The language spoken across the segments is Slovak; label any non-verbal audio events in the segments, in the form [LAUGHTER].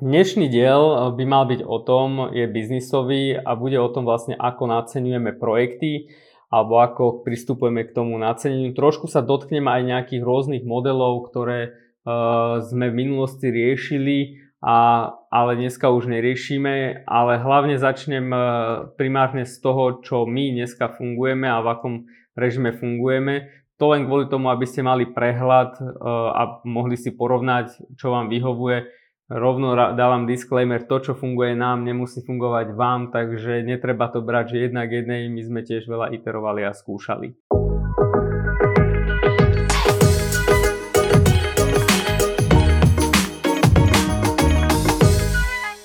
Dnešný diel eh, by mal byť o tom, je biznisový a bude o tom vlastne, ako naceňujeme projekty alebo ako pristupujeme k tomu naceneniu. Trošku sa dotknem aj nejakých rôznych modelov, ktoré uh, sme v minulosti riešili, a, ale dneska už neriešime, ale hlavne začnem uh, primárne z toho, čo my dneska fungujeme a v akom režime fungujeme. To len kvôli tomu, aby ste mali prehľad uh, a mohli si porovnať, čo vám vyhovuje rovno dávam disclaimer, to čo funguje nám nemusí fungovať vám, takže netreba to brať, že jednak jednej, my sme tiež veľa iterovali a skúšali.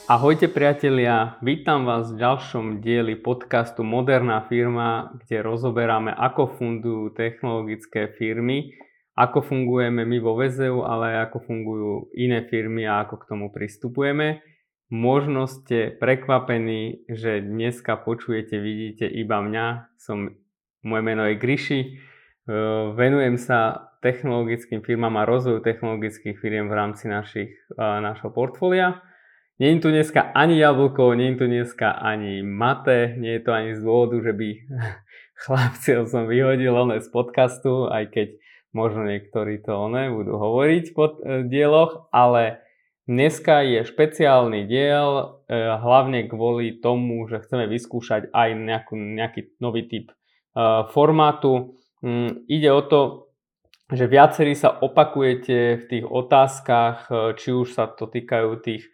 Ahojte priatelia, vítam vás v ďalšom dieli podcastu Moderná firma, kde rozoberáme, ako fungujú technologické firmy ako fungujeme my vo VZU, ale ako fungujú iné firmy a ako k tomu pristupujeme. Možno ste prekvapení, že dneska počujete, vidíte iba mňa. Som, moje meno je Gryši. E, venujem sa technologickým firmám a rozvoju technologických firiem v rámci našich, e, našho portfólia. Nie je tu dneska ani jablko, nie je tu dneska ani mate, nie je to ani z dôvodu, že by [LAUGHS] chlapci som vyhodil z podcastu, aj keď možno niektorí to one budú hovoriť po e, dieloch, ale dneska je špeciálny diel, e, hlavne kvôli tomu, že chceme vyskúšať aj nejakú, nejaký nový typ e, formátu. Mm, ide o to, že viacerí sa opakujete v tých otázkach, či už sa to týkajú tých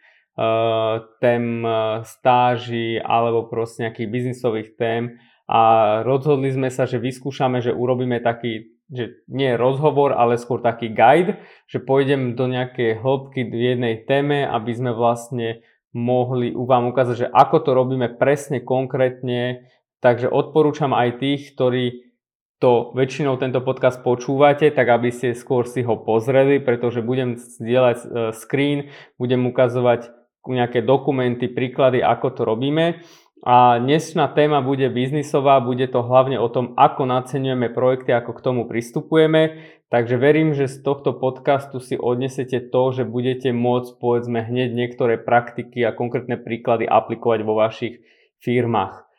tém stáží alebo proste nejakých biznisových tém a rozhodli sme sa, že vyskúšame, že urobíme taký že nie rozhovor, ale skôr taký guide, že pôjdem do nejakej hĺbky v jednej téme, aby sme vlastne mohli vám ukázať, že ako to robíme presne, konkrétne. Takže odporúčam aj tých, ktorí to väčšinou tento podcast počúvate, tak aby ste skôr si ho pozreli, pretože budem zdieľať e, screen, budem ukazovať nejaké dokumenty, príklady, ako to robíme. A dnešná téma bude biznisová, bude to hlavne o tom, ako naceňujeme projekty, ako k tomu pristupujeme. Takže verím, že z tohto podcastu si odnesete to, že budete môcť povedzme hneď niektoré praktiky a konkrétne príklady aplikovať vo vašich firmách.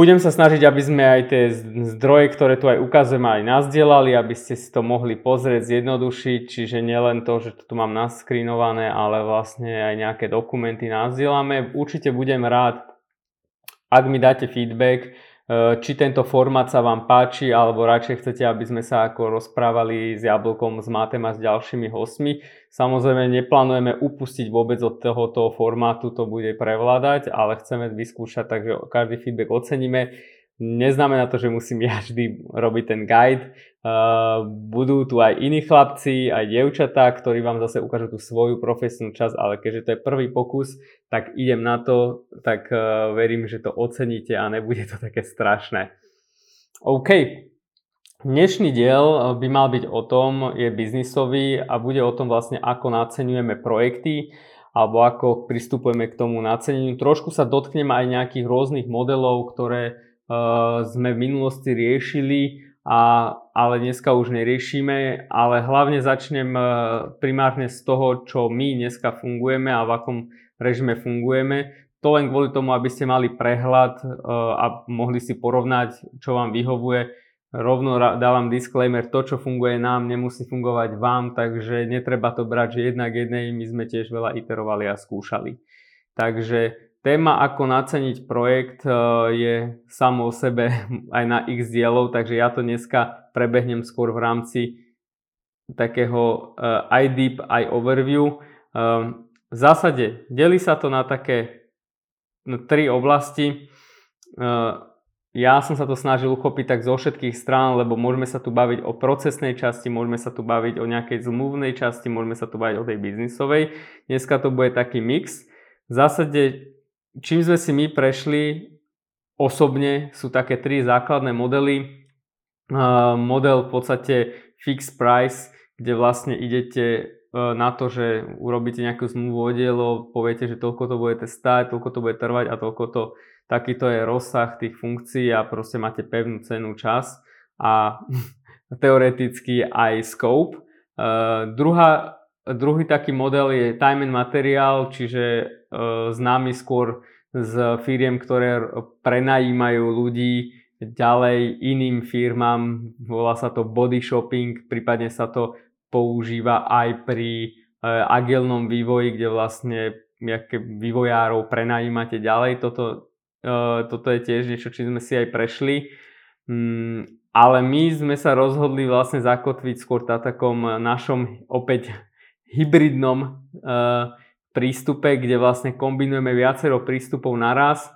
Budem sa snažiť, aby sme aj tie zdroje, ktoré tu aj ukazujeme, aj nazdielali, aby ste si to mohli pozrieť, zjednodušiť, čiže nielen to, že to tu mám naskrinované, ale vlastne aj nejaké dokumenty nazdielame. Určite budem rád, ak mi dáte feedback, či tento formát sa vám páči, alebo radšej chcete, aby sme sa ako rozprávali s Jablkom, s Mátem a s ďalšími hostmi. Samozrejme neplánujeme upustiť vôbec od tohoto formátu, to bude prevládať, ale chceme vyskúšať, takže každý feedback oceníme. Neznamená to, že musím ja vždy robiť ten guide. Uh, budú tu aj iní chlapci, aj dievčatá, ktorí vám zase ukážu tú svoju profesnú časť, ale keďže to je prvý pokus, tak idem na to, tak uh, verím, že to oceníte a nebude to také strašné. OK, dnešný diel by mal byť o tom, je biznisový a bude o tom vlastne, ako naceňujeme projekty alebo ako pristupujeme k tomu naceneniu. Trošku sa dotknem aj nejakých rôznych modelov, ktoré sme v minulosti riešili, a, ale dneska už neriešime, ale hlavne začnem primárne z toho, čo my dneska fungujeme a v akom režime fungujeme. To len kvôli tomu, aby ste mali prehľad a mohli si porovnať, čo vám vyhovuje. Rovno dávam disclaimer, to čo funguje nám nemusí fungovať vám, takže netreba to brať, že jednak jednej, my sme tiež veľa iterovali a skúšali. Takže Téma, ako naceniť projekt e, je samo o sebe [LAUGHS] aj na x dielov, takže ja to dneska prebehnem skôr v rámci takého e, aj deep, aj overview. E, v zásade delí sa to na také no, tri oblasti. Ja som sa to snažil uchopiť tak zo všetkých strán, lebo môžeme sa tu baviť o procesnej časti, môžeme sa tu baviť o nejakej zmluvnej časti, môžeme sa tu baviť o tej biznisovej. Dneska to bude taký mix. V zásade čím sme si my prešli osobne, sú také tri základné modely. model v podstate fixed price, kde vlastne idete na to, že urobíte nejakú zmluvu o dielo, poviete, že toľko to budete stať, toľko to bude trvať a toľko to, takýto je rozsah tých funkcií a proste máte pevnú cenu čas a [LAUGHS] teoreticky aj scope. Uh, druhá druhý taký model je time and material, čiže uh, známy skôr z firiem, ktoré prenajímajú ľudí ďalej iným firmám, volá sa to body shopping, prípadne sa to používa aj pri uh, agilnom vývoji, kde vlastne nejaké vývojárov prenajímate ďalej. Toto, uh, toto je tiež niečo, či sme si aj prešli. Mm, ale my sme sa rozhodli vlastne zakotviť skôr na takom našom opäť hybridnom uh, prístupe, kde vlastne kombinujeme viacero prístupov naraz.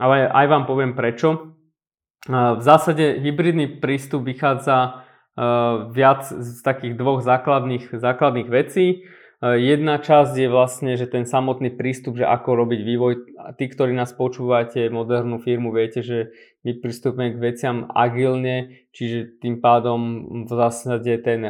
Ale aj vám poviem prečo. Uh, v zásade hybridný prístup vychádza uh, viac z takých dvoch základných, základných vecí. Jedna časť je vlastne, že ten samotný prístup, že ako robiť vývoj. Tí, ktorí nás počúvate, modernú firmu, viete, že my pristupujeme k veciam agilne, čiže tým pádom v zásade ten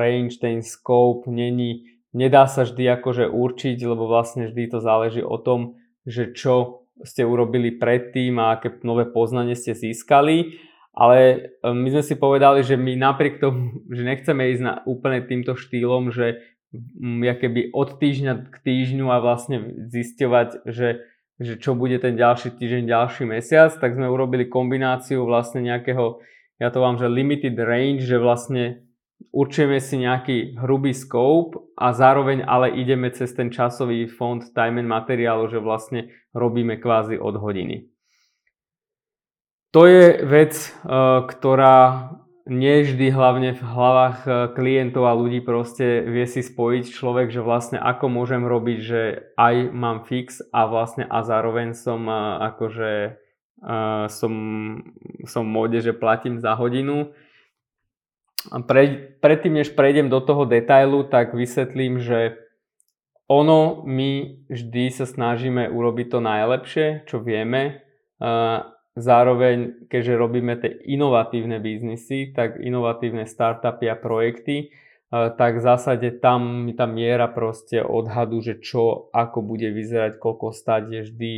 range, ten scope není, nedá sa vždy akože určiť, lebo vlastne vždy to záleží o tom, že čo ste urobili predtým a aké nové poznanie ste získali. Ale my sme si povedali, že my napriek tomu, [LAUGHS] že nechceme ísť na úplne týmto štýlom, že keby od týždňa k týždňu a vlastne zisťovať, že, že čo bude ten ďalší týždeň, ďalší mesiac, tak sme urobili kombináciu vlastne nejakého, ja to vám, že limited range, že vlastne určujeme si nejaký hrubý scope a zároveň ale ideme cez ten časový fond time and materiálu, že vlastne robíme kvázi od hodiny. To je vec, eh, ktorá nie vždy hlavne v hlavách e, klientov a ľudí proste vie si spojiť človek, že vlastne ako môžem robiť, že aj mám fix a vlastne a zároveň som e, akože uh, som, som v móde, že platím za hodinu. Pre, predtým, než prejdem do toho detailu, tak vysvetlím, že ono my vždy sa snažíme urobiť to najlepšie, čo vieme. Zároveň, keďže robíme tie inovatívne biznisy, tak inovatívne startupy a projekty, e, tak v zásade tam tá miera proste odhadu, že čo, ako bude vyzerať, koľko stať je vždy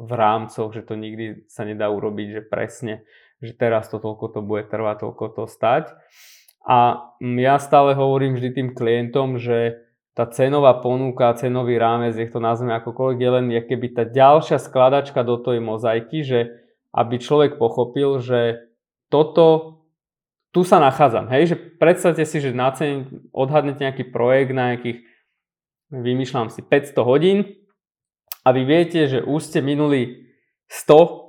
v rámcoch, že to nikdy sa nedá urobiť, že presne, že teraz to toľko to bude trvať, toľko to stať. A ja stále hovorím vždy tým klientom, že tá cenová ponuka, cenový rámec, nech to nazveme akokoľvek, je len keby tá ďalšia skladačka do tej mozaiky, že aby človek pochopil, že toto, tu sa nachádzam. Hej, že predstavte si, že na cene odhadnete nejaký projekt na nejakých, vymýšľam si, 500 hodín a vy viete, že už ste minuli 100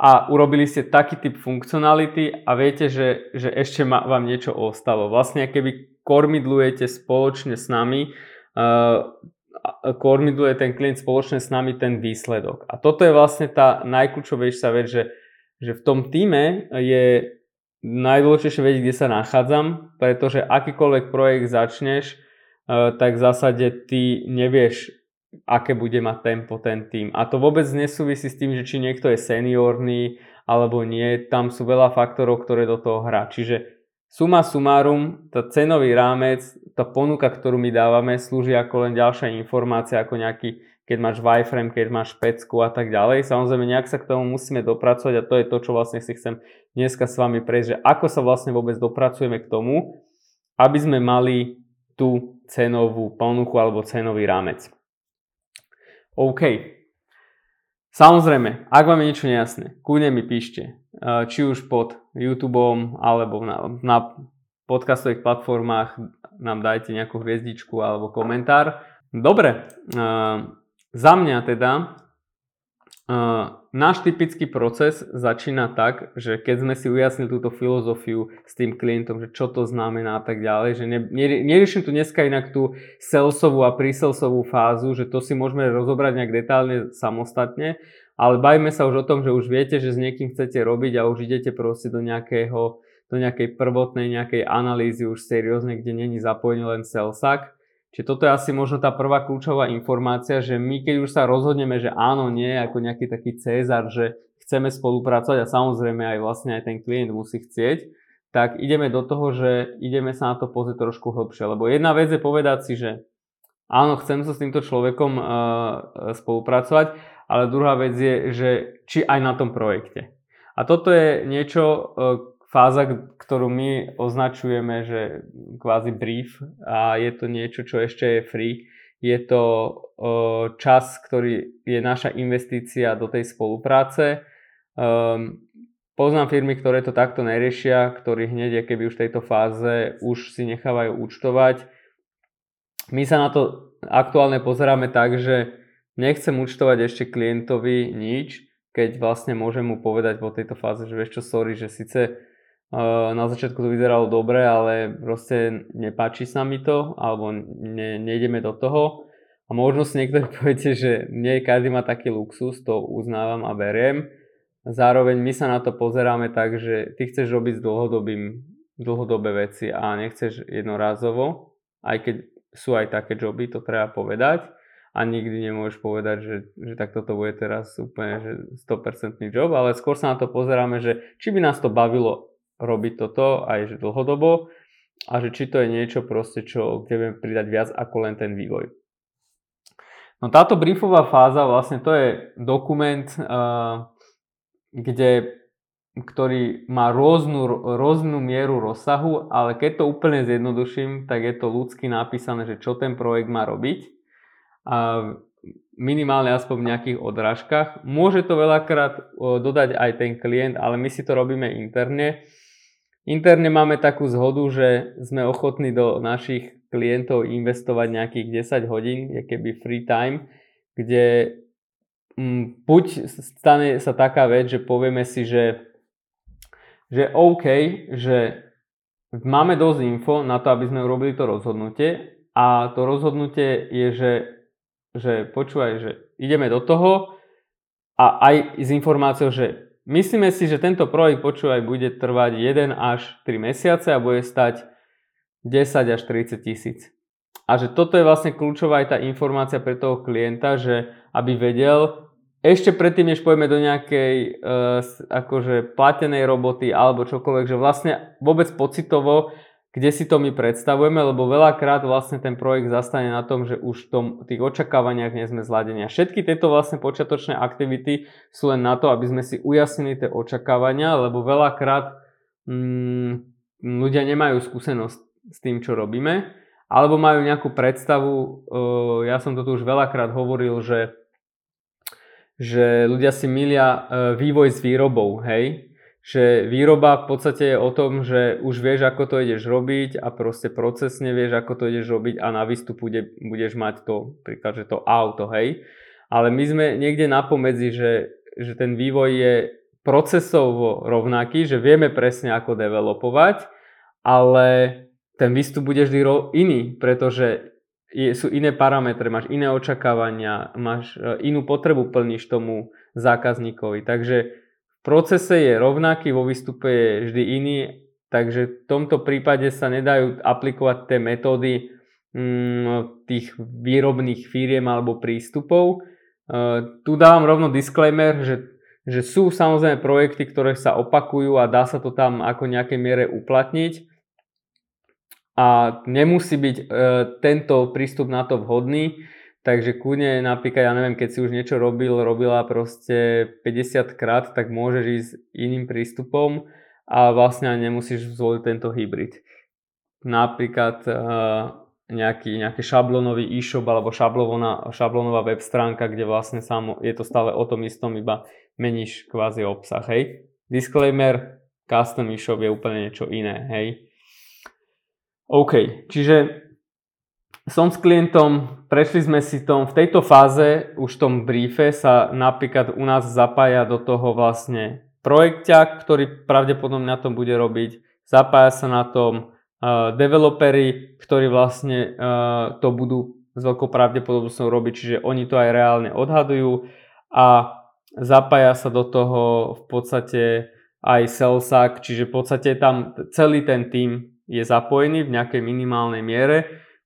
a urobili ste taký typ funkcionality a viete, že, že ešte ma, vám niečo ostalo. Vlastne keby kormidlujete spoločne s nami uh, koordinuje ten klient spoločne s nami ten výsledok. A toto je vlastne tá najkľúčovejšia vec, že, že v tom týme je najdôležitejšie vedieť, kde sa nachádzam, pretože akýkoľvek projekt začneš, e, tak v zásade ty nevieš, aké bude mať tempo ten tým. A to vôbec nesúvisí s tým, že či niekto je seniorný alebo nie, tam sú veľa faktorov, ktoré do toho hrá. Čiže Suma sumárum, tá cenový rámec, tá ponuka, ktorú my dávame, slúži ako len ďalšia informácia, ako nejaký, keď máš wireframe, keď máš pecku a tak ďalej. Samozrejme, nejak sa k tomu musíme dopracovať a to je to, čo vlastne si chcem dneska s vami prejsť, že ako sa vlastne vôbec dopracujeme k tomu, aby sme mali tú cenovú ponuku alebo cenový rámec. OK. Samozrejme, ak vám je niečo nejasné, kľudne mi píšte či už pod YouTubeom alebo na, na podcastových platformách nám dajte nejakú hviezdičku alebo komentár. Dobre, za mňa teda náš typický proces začína tak, že keď sme si ujasnili túto filozofiu s tým klientom, že čo to znamená a tak ďalej, že ne, neriešim tu dneska inak tú salesovú a pre-salesovú fázu, že to si môžeme rozobrať nejak detálne samostatne, ale bajme sa už o tom, že už viete, že s niekým chcete robiť a už idete proste do nejakého, do nejakej prvotnej nejakej analýzy už seriózne, kde není zapojený len selsak. Čiže toto je asi možno tá prvá kľúčová informácia, že my keď už sa rozhodneme, že áno, nie, ako nejaký taký Cezar, že chceme spolupracovať a samozrejme aj vlastne aj ten klient musí chcieť, tak ideme do toho, že ideme sa na to pozrieť trošku hlbšie. Lebo jedna vec je povedať si, že áno, chcem sa s týmto človekom uh, spolupracovať, ale druhá vec je, že či aj na tom projekte. A toto je niečo, v fáza, ktorú my označujeme, že kvázi brief a je to niečo, čo ešte je free. Je to čas, ktorý je naša investícia do tej spolupráce. Um, poznám firmy, ktoré to takto neriešia, ktorí hneď, keby už v tejto fáze už si nechávajú účtovať. My sa na to aktuálne pozeráme tak, že nechcem účtovať ešte klientovi nič, keď vlastne môžem mu povedať po tejto fáze, že vieš čo, sorry, že síce na začiatku to vyzeralo dobre, ale proste nepáči sa mi to, alebo ne, nejdeme do toho. A možno si niektorí [LAUGHS] poviete, že nie každý má taký luxus, to uznávam a beriem. Zároveň my sa na to pozeráme tak, že ty chceš robiť s dlhodobým, dlhodobé veci a nechceš jednorázovo, aj keď sú aj také joby, to treba povedať a nikdy nemôžeš povedať, že, že tak toto bude teraz úplne že 100% job, ale skôr sa na to pozeráme, že či by nás to bavilo robiť toto aj že dlhodobo a že či to je niečo proste, čo kde vieme pridať viac ako len ten vývoj. No táto briefová fáza vlastne to je dokument, uh, kde, ktorý má rôznu, rôznu mieru rozsahu, ale keď to úplne zjednoduším, tak je to ľudsky napísané, že čo ten projekt má robiť. A minimálne aspoň v nejakých odrážkach. Môže to veľakrát dodať aj ten klient, ale my si to robíme interne Interne máme takú zhodu, že sme ochotní do našich klientov investovať nejakých 10 hodín, je keby free time, kde mm, buď stane sa taká vec, že povieme si, že, že OK, že máme dosť info na to, aby sme urobili to rozhodnutie a to rozhodnutie je, že, že počúvaj, že ideme do toho a aj s informáciou, že Myslíme si, že tento projekt počúvaj bude trvať 1 až 3 mesiace a bude stať 10 až 30 tisíc. A že toto je vlastne kľúčová aj tá informácia pre toho klienta, že aby vedel, ešte predtým, než pojeme do nejakej uh, akože platenej roboty alebo čokoľvek, že vlastne vôbec pocitovo kde si to my predstavujeme, lebo veľakrát vlastne ten projekt zastane na tom, že už v tom, tých očakávaniach nie sme zladení. A všetky tieto vlastne počiatočné aktivity sú len na to, aby sme si ujasnili tie očakávania, lebo veľakrát mm, ľudia nemajú skúsenosť s tým, čo robíme, alebo majú nejakú predstavu, uh, ja som to tu už veľakrát hovoril, že že ľudia si milia uh, vývoj s výrobou, hej, že výroba v podstate je o tom, že už vieš, ako to ideš robiť a proste procesne vieš, ako to ideš robiť a na výstupu bude, budeš mať to, príklad, že to auto, hej. Ale my sme niekde na pomedzi, že, že ten vývoj je procesovo rovnaký, že vieme presne ako developovať, ale ten výstup bude vždy iný, pretože je, sú iné parametre, máš iné očakávania, máš e, inú potrebu plníš tomu zákazníkovi. Takže procese je rovnaký, vo výstupe je vždy iný, takže v tomto prípade sa nedajú aplikovať tie metódy mm, tých výrobných firiem alebo prístupov. Uh, tu dávam rovno disclaimer, že, že sú samozrejme projekty, ktoré sa opakujú a dá sa to tam ako nejakej miere uplatniť. A nemusí byť uh, tento prístup na to vhodný. Takže kúne napríklad, ja neviem, keď si už niečo robil, robila proste 50 krát, tak môžeš ísť iným prístupom a vlastne nemusíš zvoliť tento hybrid. Napríklad uh, nejaký, nejaký šablónový e-shop alebo šablónová, šablónová web stránka, kde vlastne samo, je to stále o tom istom, iba meníš kvázi obsah, hej. Disclaimer, custom e-shop je úplne niečo iné, hej. OK, čiže som s klientom, prešli sme si tom, v tejto fáze, už v tom briefe sa napríklad u nás zapája do toho vlastne projekťak, ktorý pravdepodobne na tom bude robiť, zapája sa na tom uh, developery, ktorí vlastne uh, to budú s veľkou pravdepodobnosťou robiť, čiže oni to aj reálne odhadujú. A zapája sa do toho v podstate aj Salsak, čiže v podstate tam celý ten tým je zapojený v nejakej minimálnej miere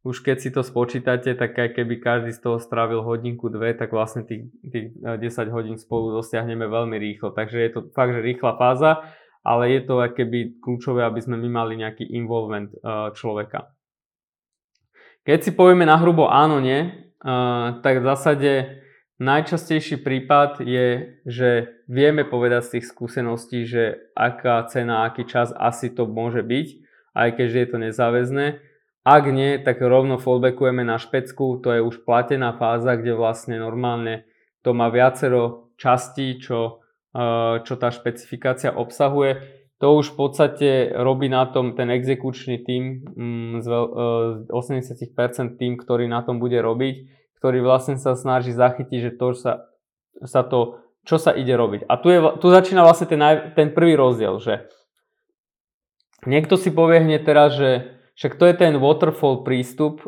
už keď si to spočítate, tak aj keby každý z toho strávil hodinku, dve, tak vlastne tých, tých 10 eh, hodín spolu dosiahneme veľmi rýchlo. Takže je to fakt, že rýchla fáza, ale je to keby kľúčové, aby sme my mali nejaký involvement uh, človeka. Keď si povieme na hrubo áno, nie, uh, tak v zásade najčastejší prípad je, že vieme povedať z tých skúseností, že aká cena, aký čas asi to môže byť, aj keď je to nezáväzné. Ak nie, tak rovno fallbackujeme na špecku, to je už platená fáza, kde vlastne normálne to má viacero častí, čo, eh, čo tá špecifikácia obsahuje. To už v podstate robí na tom ten exekučný tím, mm, z 80% eh, tým, ktorý na tom bude robiť ktorý vlastne sa snaží zachytiť, že to sa, sa to, čo sa ide robiť. A tu, je, tu začína vlastne ten, ten prvý rozdiel, že niekto si povie hneď teraz, že však to je ten waterfall prístup,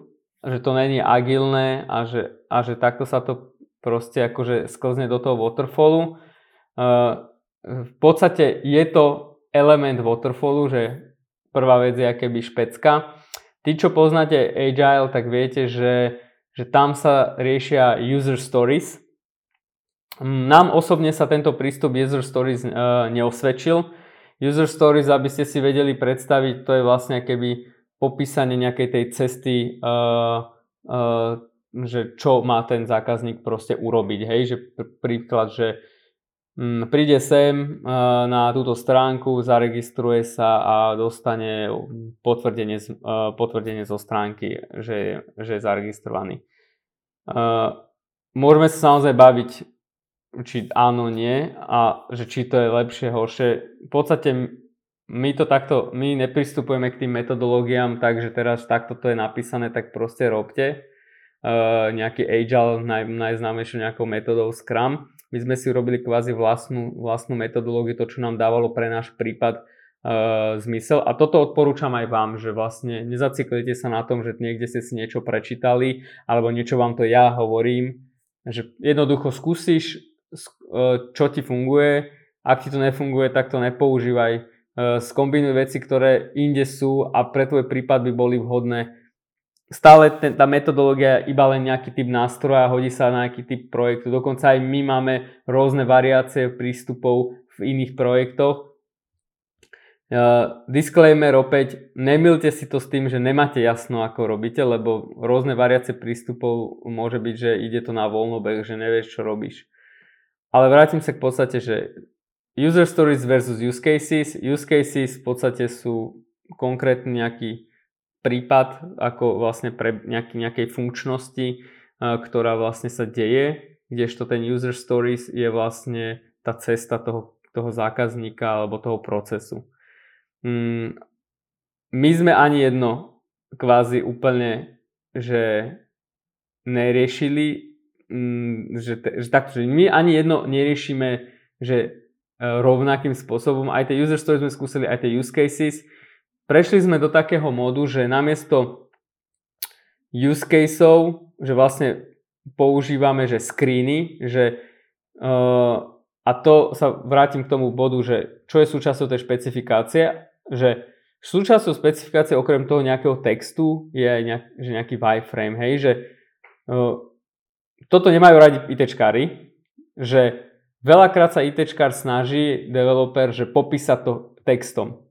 že to není agilné a že, a že takto sa to proste akože sklzne do toho waterfallu. Uh, v podstate je to element waterfallu, že prvá vec je keby špecka. Tí, čo poznáte Agile, tak viete, že že tam sa riešia user stories. Nám osobne sa tento prístup user stories uh, neosvedčil. User stories, aby ste si vedeli predstaviť, to je vlastne keby popísanie nejakej tej cesty, uh, uh, že čo má ten zákazník proste urobiť. Hej, že pr- príklad, že um, príde sem uh, na túto stránku, zaregistruje sa a dostane potvrdenie, uh, potvrdenie zo stránky, že, že je zaregistrovaný. Uh, môžeme sa samozrejme baviť, či áno, nie a že či to je lepšie, horšie. V podstate my to takto, my nepristupujeme k tým metodológiám, takže teraz takto to je napísané, tak proste robte. Uh, nejaký Agile, naj, najznámejšou nejakou metodou Scrum. My sme si urobili kvázi vlastnú, vlastnú metodológiu, to čo nám dávalo pre náš prípad uh, zmysel. A toto odporúčam aj vám, že vlastne nezaciklite sa na tom, že niekde ste si niečo prečítali, alebo niečo vám to ja hovorím, že jednoducho skúsiš, uh, čo ti funguje, ak ti to nefunguje, tak to nepoužívaj. Uh, skombinuj veci, ktoré inde sú a pre tvoj prípad by boli vhodné. Stále ten, tá metodológia je iba len nejaký typ nástroja, hodí sa na nejaký typ projektu. Dokonca aj my máme rôzne variácie prístupov v iných projektoch, Uh, disclaimer opäť, nemilte si to s tým, že nemáte jasno, ako robíte, lebo rôzne variace prístupov môže byť, že ide to na voľnobeh, že nevieš, čo robíš. Ale vrátim sa k podstate, že user stories versus use cases. Use cases v podstate sú konkrétny nejaký prípad, ako vlastne pre nejaký, nejakej funkčnosti, uh, ktorá vlastne sa deje, kdežto ten user stories je vlastne tá cesta toho, toho zákazníka alebo toho procesu. Mm, my sme ani jedno kvázi úplne, že neriešili, mm, že, že takto, že my ani jedno neriešime, že e, rovnakým spôsobom. Aj tie user stories sme skúsili, aj tie use cases. Prešli sme do takého módu, že namiesto use caseov, že vlastne používame, že screeny, že uh, a to sa vrátim k tomu bodu, že čo je súčasťou tej špecifikácie že súčasťou specifikácie okrem toho nejakého textu je aj nejak, že nejaký wireframe, hej, že uh, toto nemajú radi ITčkári, že veľakrát sa ITčkár snaží, developer, že popísať to textom.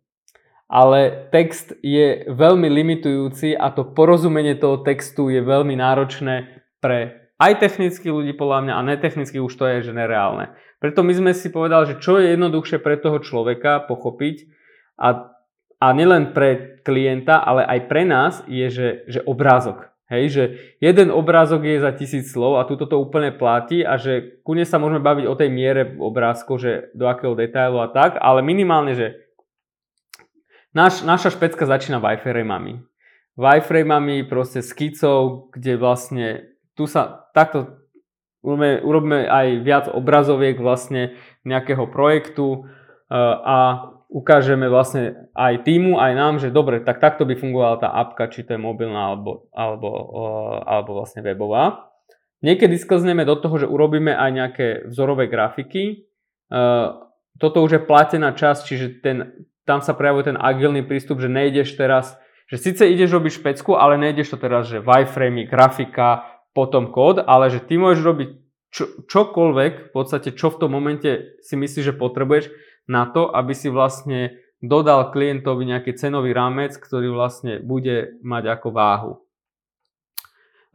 Ale text je veľmi limitujúci a to porozumenie toho textu je veľmi náročné pre aj technických ľudí podľa mňa a netechnických už to je že nereálne. Preto my sme si povedali, že čo je jednoduchšie pre toho človeka pochopiť, a, a nielen pre klienta, ale aj pre nás je, že, že obrázok. Hej, že jeden obrázok je za tisíc slov a túto to úplne platí a že kune sa môžeme baviť o tej miere obrázkov, že do akého detailu a tak, ale minimálne, že naš, naša špecka začína wireframami. Wireframami proste skicou, kde vlastne tu sa takto urobíme, urobíme aj viac obrazoviek vlastne nejakého projektu a ukážeme vlastne aj týmu, aj nám, že dobre, tak takto by fungovala tá apka, či to je mobilná alebo, alebo, alebo vlastne webová. Niekedy sklzneme do toho, že urobíme aj nejaké vzorové grafiky. Toto už je platená časť, čiže ten, tam sa prejavuje ten agilný prístup, že nejdeš teraz, že síce ideš robiť špecku, ale nejdeš to teraz, že wireframe, grafika, potom kód, ale že ty môžeš robiť čo, čokoľvek, v podstate čo v tom momente si myslíš, že potrebuješ, na to, aby si vlastne dodal klientovi nejaký cenový rámec, ktorý vlastne bude mať ako váhu.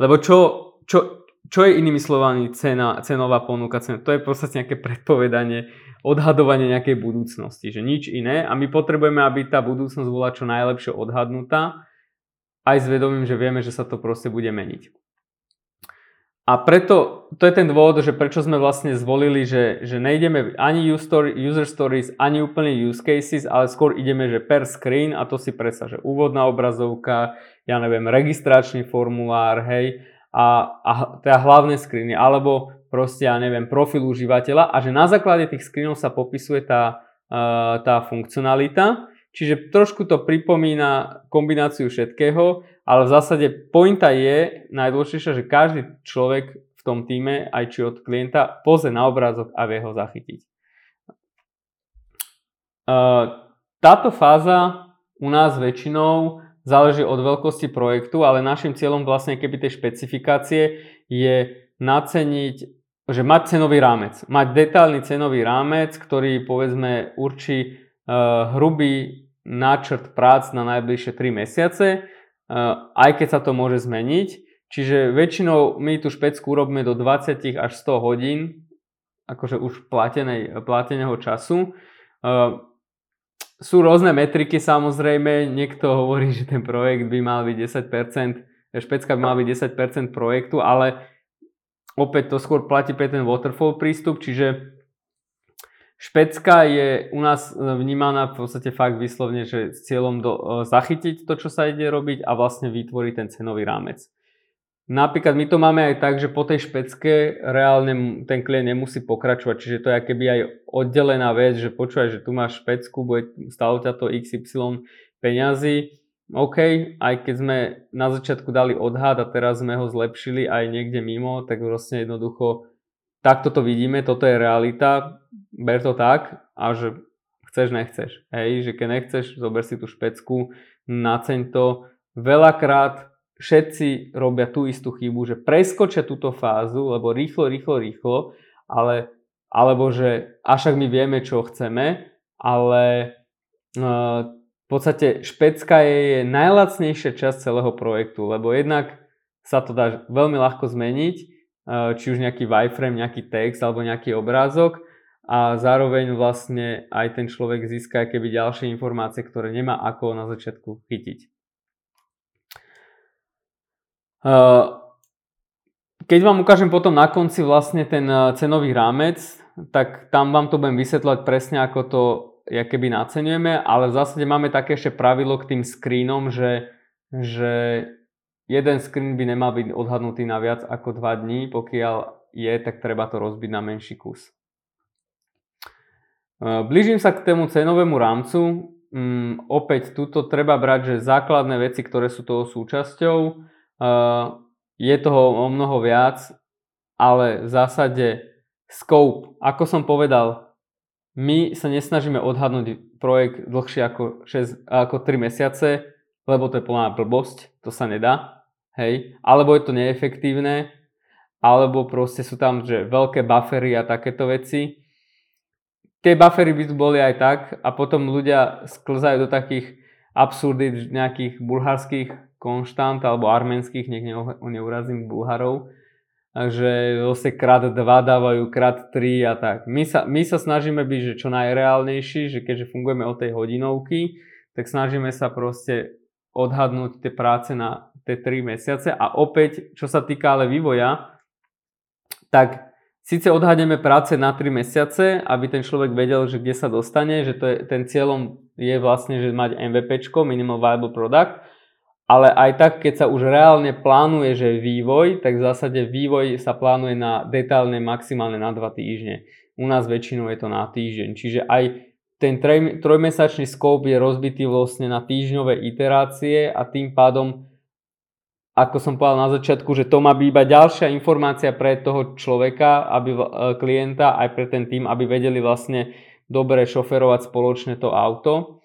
Lebo čo, čo, čo je inými slovami cena, cenová ponuka? Cena? To je proste nejaké predpovedanie, odhadovanie nejakej budúcnosti, že nič iné a my potrebujeme, aby tá budúcnosť bola čo najlepšie odhadnutá, aj s vedomím, že vieme, že sa to proste bude meniť. A preto, to je ten dôvod, že prečo sme vlastne zvolili, že, že nejdeme ani user stories, ani úplne use cases, ale skôr ideme, že per screen a to si predsa, že úvodná obrazovka, ja neviem, registračný formulár, hej, a, a teda hlavné screeny, alebo proste, ja neviem, profil užívateľa a že na základe tých screenov sa popisuje tá, uh, tá funkcionalita. Čiže trošku to pripomína kombináciu všetkého, ale v zásade pointa je najdôležitejšia, že každý človek v tom týme, aj či od klienta, pozrie na obrázok a vie ho zachytiť. Táto fáza u nás väčšinou záleží od veľkosti projektu, ale našim cieľom vlastne keby tej špecifikácie je naceniť, že mať cenový rámec. Mať detailný cenový rámec, ktorý povedzme určí hrubý náčrt prác na najbližšie 3 mesiace Eh, aj keď sa to môže zmeniť. Čiže väčšinou my tú špecku urobíme do 20 až 100 hodín, akože už platenej, plateného času. Eh, sú rôzne metriky samozrejme, niekto hovorí, že ten projekt by mal byť 10%, špecka by mala byť 10% projektu, ale opäť to skôr platí pre ten waterfall prístup, čiže Špecka je u nás e, vnímaná v podstate fakt vyslovne, že s cieľom do, e, zachytiť to, čo sa ide robiť a vlastne vytvoriť ten cenový rámec. Napríklad my to máme aj tak, že po tej špecke reálne ten klient nemusí pokračovať, čiže to je keby aj oddelená vec, že počúvaj, že tu máš špecku, bude stalo ťa to XY peňazí, OK, aj keď sme na začiatku dali odhad a teraz sme ho zlepšili aj niekde mimo, tak vlastne jednoducho takto to vidíme, toto je realita, ber to tak a že chceš, nechceš. Hej, že keď nechceš, zober si tú špecku, naceň to. Veľakrát všetci robia tú istú chybu, že preskočia túto fázu, lebo rýchlo, rýchlo, rýchlo, ale, alebo že až ak my vieme, čo chceme, ale uh, v podstate špecka je, je najlacnejšia časť celého projektu, lebo jednak sa to dá veľmi ľahko zmeniť, či už nejaký wireframe, nejaký text alebo nejaký obrázok a zároveň vlastne aj ten človek získa keby ďalšie informácie, ktoré nemá ako na začiatku chytiť. Keď vám ukážem potom na konci vlastne ten cenový rámec, tak tam vám to budem vysvetľovať presne, ako to ja keby nacenujeme, ale v zásade máme také ešte pravidlo k tým screenom, že, že jeden screen by nemal byť odhadnutý na viac ako 2 dní, pokiaľ je, tak treba to rozbiť na menší kus. Blížim sa k tému cenovému rámcu. Um, opäť tuto treba brať, že základné veci, ktoré sú toho súčasťou, uh, je toho o mnoho viac, ale v zásade scope, ako som povedal, my sa nesnažíme odhadnúť projekt dlhšie ako, 6, ako 3 mesiace, lebo to je plná blbosť, to sa nedá, hej, alebo je to neefektívne, alebo proste sú tam že veľké buffery a takéto veci tie buffery by tu boli aj tak a potom ľudia sklzajú do takých absurdít nejakých bulharských konštant alebo arménskych, nech neurazím Bulharov, že zase krát 2 dávajú, krát 3 a tak. My sa, my sa snažíme byť že čo najreálnejší, že keďže fungujeme od tej hodinovky, tak snažíme sa proste odhadnúť tie práce na tie 3 mesiace a opäť, čo sa týka ale vývoja, tak Sice odhadneme práce na 3 mesiace, aby ten človek vedel, že kde sa dostane, že to je, ten cieľom je vlastne, že mať MVP, Minimal Viable Product, ale aj tak, keď sa už reálne plánuje, že vývoj, tak v zásade vývoj sa plánuje na detálne maximálne na 2 týždne. U nás väčšinou je to na týždeň. Čiže aj ten trojmesačný scope je rozbitý vlastne na týždňové iterácie a tým pádom ako som povedal na začiatku, že to má byť iba ďalšia informácia pre toho človeka, aby, e, klienta, aj pre ten tým, aby vedeli vlastne dobre šoferovať spoločne to auto.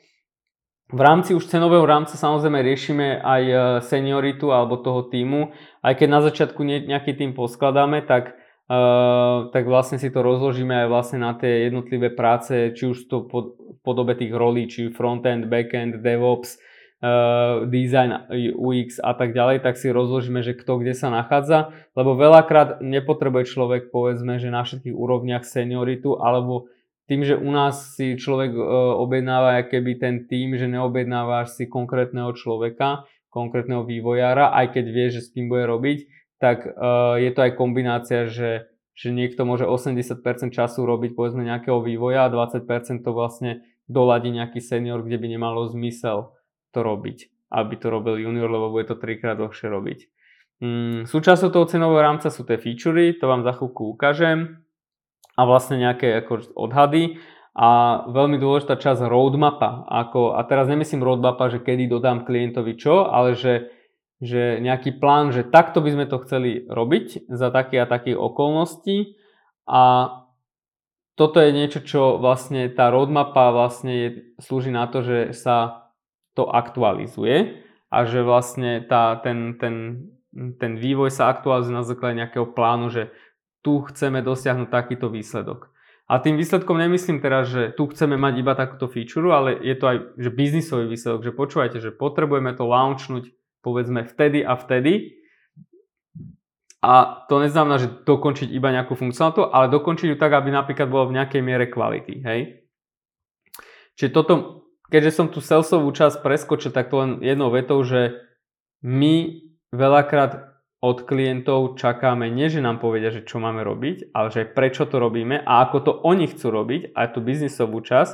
V rámci už cenového rámca samozrejme riešime aj e, senioritu alebo toho týmu. Aj keď na začiatku nejaký tým poskladáme, tak, uh, tak vlastne si to rozložíme aj vlastne na tie jednotlivé práce, či už to po, podobe tých rolí, či frontend, backend, DevOps, uh, design, UX a tak ďalej, tak si rozložíme, že kto kde sa nachádza, lebo veľakrát nepotrebuje človek, povedzme, že na všetkých úrovniach senioritu, alebo tým, že u nás si človek uh, objednáva keby ten tým, že neobjednávaš si konkrétneho človeka, konkrétneho vývojára, aj keď vie, že s tým bude robiť, tak uh, je to aj kombinácia, že, že niekto môže 80% času robiť povedzme nejakého vývoja a 20% to vlastne doladí nejaký senior, kde by nemalo zmysel to robiť, aby to robil junior, lebo bude to trikrát dlhšie robiť. Mm, súčasťou toho cenového rámca sú tie featurey, to vám za chvíľku ukážem a vlastne nejaké ako odhady a veľmi dôležitá časť roadmapa. Ako, a teraz nemyslím roadmapa, že kedy dodám klientovi čo, ale že, že nejaký plán, že takto by sme to chceli robiť za také a takých okolností a toto je niečo, čo vlastne tá roadmapa vlastne je, slúži na to, že sa to aktualizuje a že vlastne tá, ten, ten, ten vývoj sa aktualizuje na základe nejakého plánu, že tu chceme dosiahnuť takýto výsledok. A tým výsledkom nemyslím teraz, že tu chceme mať iba takúto feature, ale je to aj že biznisový výsledok, že počúvajte, že potrebujeme to launchnúť povedzme vtedy a vtedy. A to neznamená, že dokončiť iba nejakú funkcionalitu, ale dokončiť ju tak, aby napríklad bolo v nejakej miere kvality. Hej? Čiže toto, keďže som tu salesovú časť preskočil, tak to len jednou vetou, že my veľakrát od klientov čakáme nie, že nám povedia, že čo máme robiť, ale že prečo to robíme a ako to oni chcú robiť, aj tú biznisovú časť,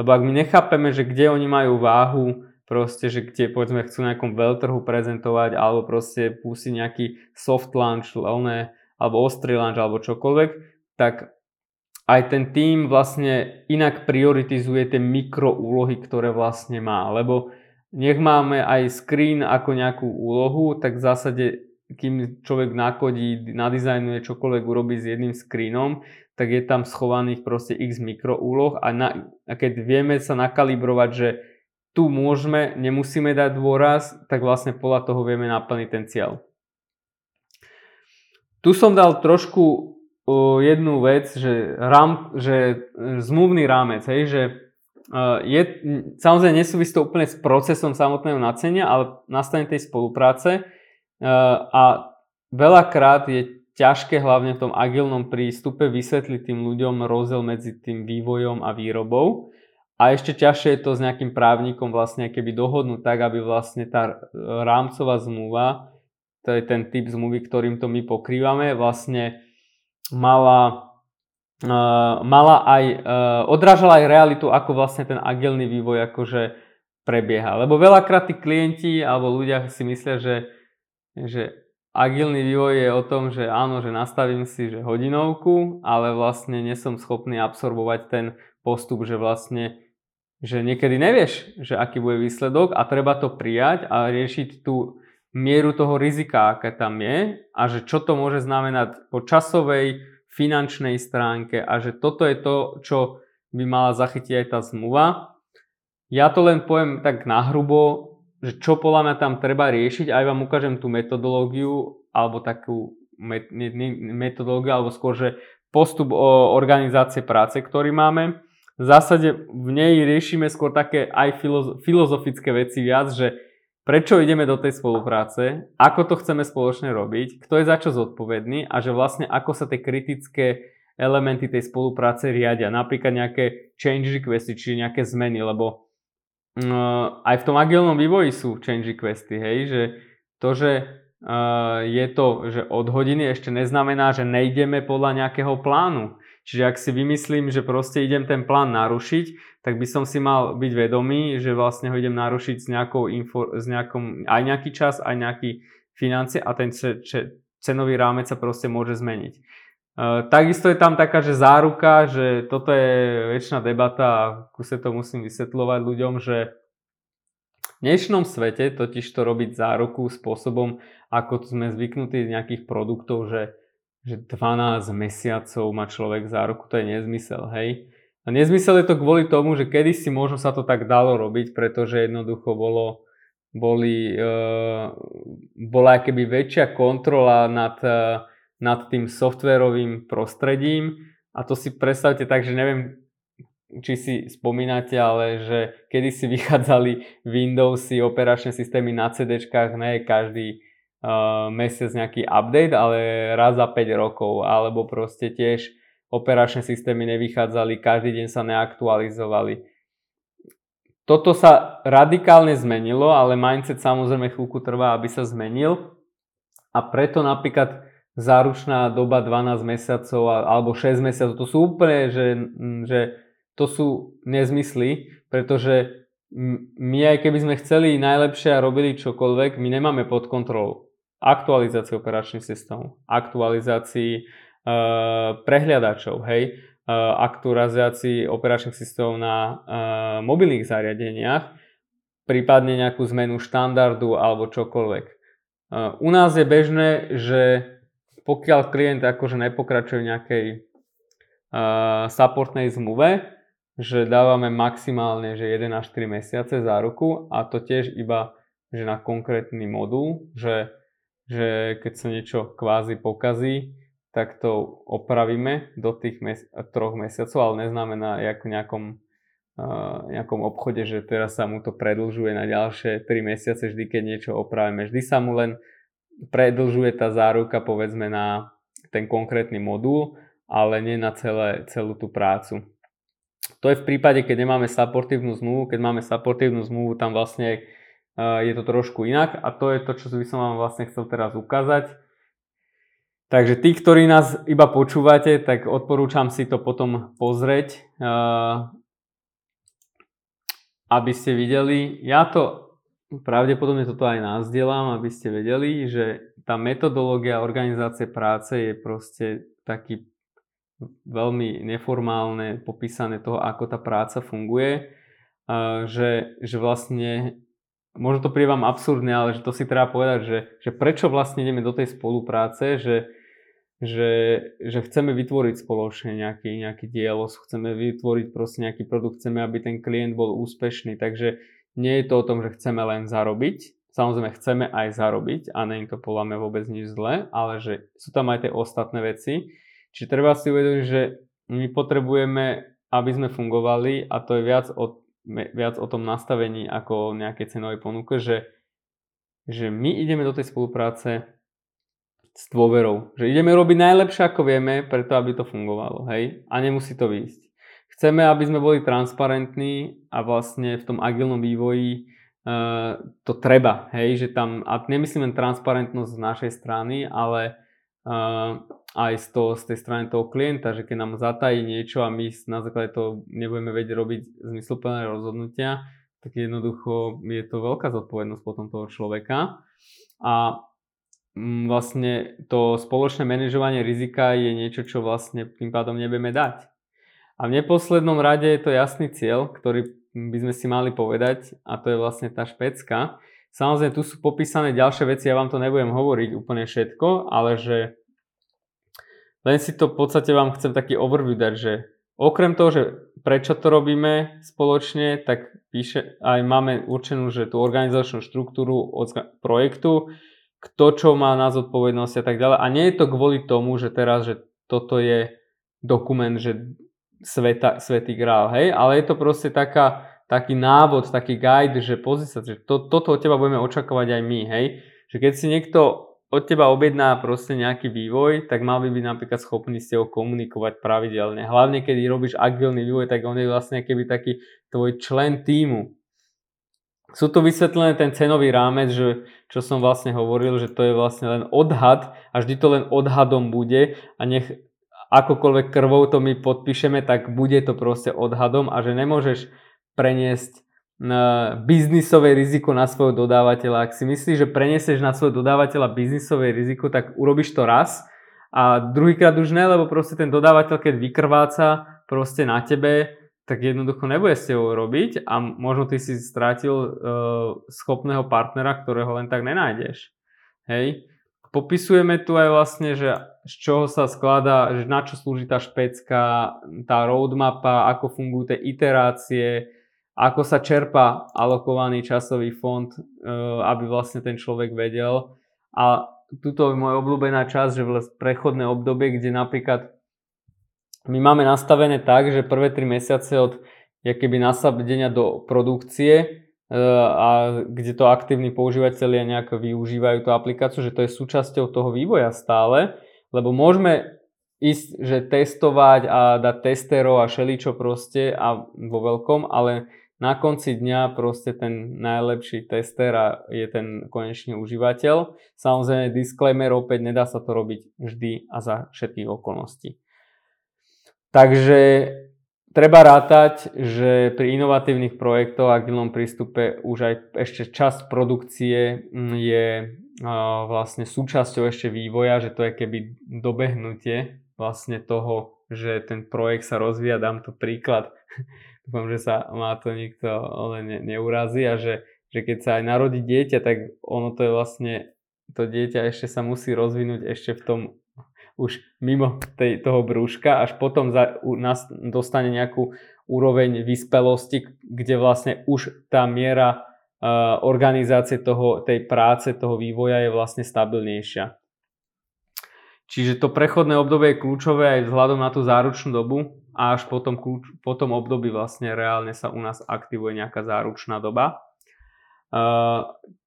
lebo ak my nechápeme, že kde oni majú váhu, proste, že kde povedzme chcú nejakom veľtrhu prezentovať, alebo proste pustiť nejaký soft launch, lelné, alebo ostrý launch, alebo čokoľvek, tak aj ten tým vlastne inak prioritizuje tie mikroúlohy, ktoré vlastne má, lebo nech máme aj screen ako nejakú úlohu, tak v zásade kým človek nakodí, nadizajnuje čokoľvek urobí s jedným screenom, tak je tam schovaných proste x mikroúloh a, na, a keď vieme sa nakalibrovať, že tu môžeme, nemusíme dať dôraz, tak vlastne podľa toho vieme naplniť ten cieľ. Tu som dal trošku jednu vec, že, rám, že zmluvný rámec, hej, že uh, je, samozrejme nesúvisí to úplne s procesom samotného nacenia, ale nastane tej spolupráce, a veľakrát je ťažké hlavne v tom agilnom prístupe vysvetliť tým ľuďom rozdiel medzi tým vývojom a výrobou. A ešte ťažšie je to s nejakým právnikom vlastne keby dohodnúť tak, aby vlastne tá rámcová zmluva, to je ten typ zmluvy, ktorým to my pokrývame, vlastne mala, uh, mala aj, uh, odrážala aj realitu, ako vlastne ten agilný vývoj akože prebieha. Lebo veľakrát tí klienti alebo ľudia si myslia, že že agilný vývoj je o tom, že áno, že nastavím si že hodinovku, ale vlastne nesom schopný absorbovať ten postup, že vlastne že niekedy nevieš, že aký bude výsledok a treba to prijať a riešiť tú mieru toho rizika, aké tam je a že čo to môže znamenať po časovej, finančnej stránke a že toto je to, čo by mala zachytiť aj tá zmluva. Ja to len poviem tak nahrubo, že čo podľa mňa tam treba riešiť, aj vám ukážem tú metodológiu, alebo takú met, metodológiu, alebo skôr, že postup o organizácie práce, ktorý máme. V zásade v nej riešime skôr také aj filozofické veci viac, že prečo ideme do tej spolupráce, ako to chceme spoločne robiť, kto je za čo zodpovedný a že vlastne ako sa tie kritické elementy tej spolupráce riadia. Napríklad nejaké change requesty, čiže nejaké zmeny, lebo uh, aj v tom agilnom vývoji sú change requesty, hej, že to, že uh, je to, že od hodiny ešte neznamená, že nejdeme podľa nejakého plánu. Čiže ak si vymyslím, že proste idem ten plán narušiť, tak by som si mal byť vedomý, že vlastne ho idem narušiť s, nejakou info, s nejakom, aj nejaký čas, aj nejaký financie a ten cenový rámec sa proste môže zmeniť. Takisto je tam taká, že záruka, že toto je väčšina debata a kuse to musím vysvetľovať ľuďom, že v dnešnom svete totiž to robiť záruku spôsobom, ako sme zvyknutí z nejakých produktov, že, že 12 mesiacov má človek záruku, to je nezmysel, hej. A nezmysel je to kvôli tomu, že kedysi možno sa to tak dalo robiť, pretože jednoducho bolo, boli, e, bola keby väčšia kontrola nad e, nad tým softwarovým prostredím a to si predstavte tak, že neviem, či si spomínate, ale že kedy si [LAUGHS] vychádzali Windowsy, operačné systémy na CD, ne každý mesiac nejaký update, ale raz za 5 rokov, alebo proste tiež operačné systémy nevychádzali, každý deň sa neaktualizovali. Toto sa radikálne zmenilo, ale mindset samozrejme chvíľku trvá, aby sa zmenil. A preto napríklad záručná doba 12 mesiacov alebo 6 mesiacov, to sú úplne, že, že to sú nezmysly, pretože my aj keby sme chceli najlepšie a robili čokoľvek, my nemáme pod kontrolou aktualizáciu operačných systémov, aktualizácii Eh, prehliadačov, hej, uh, aktualizácii operačných systémov na uh, mobilných zariadeniach, prípadne nejakú zmenu štandardu alebo čokoľvek. Uh, u nás je bežné, že pokiaľ klient akože nepokračuje v nejakej uh, supportnej zmluve, že dávame maximálne že 1 až 4 mesiace za ruku a to tiež iba že na konkrétny modul, že, že keď sa niečo kvázi pokazí, tak to opravíme do tých mes- troch mesiacov, ale neznamená ako nejakom, uh, nejakom obchode, že teraz sa mu to predlžuje na ďalšie 3 mesiace, vždy keď niečo opravíme. Vždy sa mu len predlžuje tá záruka povedzme na ten konkrétny modul, ale nie na celé, celú tú prácu. To je v prípade, keď nemáme supportívnu zmluvu. Keď máme supportívnu zmluvu, tam vlastne je to trošku inak a to je to, čo by som vám vlastne chcel teraz ukázať Takže tí, ktorí nás iba počúvate, tak odporúčam si to potom pozrieť, aby ste videli. Ja to pravdepodobne toto aj nazdielam, aby ste vedeli, že tá metodológia organizácie práce je proste taký veľmi neformálne popísané toho, ako tá práca funguje, že, že vlastne možno to príde vám absurdné, ale že to si treba povedať, že, že prečo vlastne ideme do tej spolupráce, že že, že chceme vytvoriť spoločne nejaký, nejaký dielo, chceme vytvoriť proste nejaký produkt, chceme, aby ten klient bol úspešný, takže nie je to o tom, že chceme len zarobiť, samozrejme chceme aj zarobiť a nie to podľa mňa vôbec nič zlé, ale že sú tam aj tie ostatné veci, čiže treba si uvedomiť, že my potrebujeme, aby sme fungovali a to je viac o, viac o tom nastavení ako o nejakej cenovej ponuke, že, že my ideme do tej spolupráce s dôverou. Že ideme robiť najlepšie ako vieme, preto aby to fungovalo, hej? A nemusí to výjsť. Chceme, aby sme boli transparentní a vlastne v tom agilnom vývoji uh, to treba, hej? Že tam, a nemyslím len transparentnosť z našej strany, ale aj z, toho, z tej strany toho klienta, že keď nám zatají niečo a my na základe toho nebudeme vedieť robiť zmysluplné rozhodnutia, tak jednoducho je to veľká zodpovednosť potom toho človeka. A Mm, vlastne to spoločné manažovanie rizika je niečo, čo vlastne tým pádom nebudeme dať. A v neposlednom rade je to jasný cieľ, ktorý by sme si mali povedať a to je vlastne tá špecka. Samozrejme tu sú popísané ďalšie veci, ja vám to nebudem hovoriť úplne všetko, ale že len si to v podstate vám chcem taký overview dať, že okrem toho, že prečo to robíme spoločne, tak píše, aj máme určenú, že tú organizačnú štruktúru od projektu, kto čo má na zodpovednosť a tak ďalej. A nie je to kvôli tomu, že teraz, že toto je dokument, že sveta, svetý grál, hej, ale je to proste taká, taký návod, taký guide, že pozri sa, že to, toto od teba budeme očakávať aj my, hej, že keď si niekto od teba objedná proste nejaký vývoj, tak mal by byť napríklad schopný s tebou komunikovať pravidelne. Hlavne keď robíš agilný vývoj, tak on je vlastne keby taký tvoj člen týmu sú tu vysvetlené ten cenový rámec, že, čo som vlastne hovoril, že to je vlastne len odhad a vždy to len odhadom bude a nech akokoľvek krvou to my podpíšeme, tak bude to proste odhadom a že nemôžeš preniesť biznisové riziko na svojho dodávateľa. Ak si myslíš, že preniesieš na svojho dodávateľa biznisové riziko, tak urobíš to raz a druhýkrát už ne, lebo proste ten dodávateľ, keď vykrváca proste na tebe, tak jednoducho nebude s tebou robiť a možno ty si strátil uh, schopného partnera, ktorého len tak nenájdeš. Hej. Popisujeme tu aj vlastne, že z čoho sa skladá, že na čo slúži tá špecka, tá roadmapa, ako fungujú tie iterácie, ako sa čerpa alokovaný časový fond, uh, aby vlastne ten človek vedel. A tuto je moja obľúbená časť, že vlastne prechodné obdobie, kde napríklad my máme nastavené tak, že prvé 3 mesiace od keby nasadenia do produkcie e, a kde to aktívni používateľia nejak využívajú tú aplikáciu, že to je súčasťou toho vývoja stále, lebo môžeme ísť, že testovať a dať testerov a šeličo proste a vo veľkom, ale na konci dňa proste ten najlepší tester a je ten konečný užívateľ. Samozrejme, disclaimer opäť, nedá sa to robiť vždy a za všetkých okolností. Takže treba rátať, že pri inovatívnych projektoch a agilnom prístupe už aj ešte časť produkcie mm, je vlastne súčasťou ešte vývoja, že to je keby dobehnutie vlastne toho, že ten projekt sa rozvíja, dám to príklad, dúfam, že sa má to nikto ne, neurazí a že, že keď sa aj narodí dieťa, tak ono to je vlastne, to dieťa ešte sa musí rozvinúť ešte v tom už mimo tej, toho brúška, až potom za, u, nás dostane nejakú úroveň vyspelosti, kde vlastne už tá miera uh, organizácie toho, tej práce, toho vývoja je vlastne stabilnejšia. Čiže to prechodné obdobie je kľúčové aj vzhľadom na tú záručnú dobu a až po tom, po tom období vlastne reálne sa u nás aktivuje nejaká záručná doba.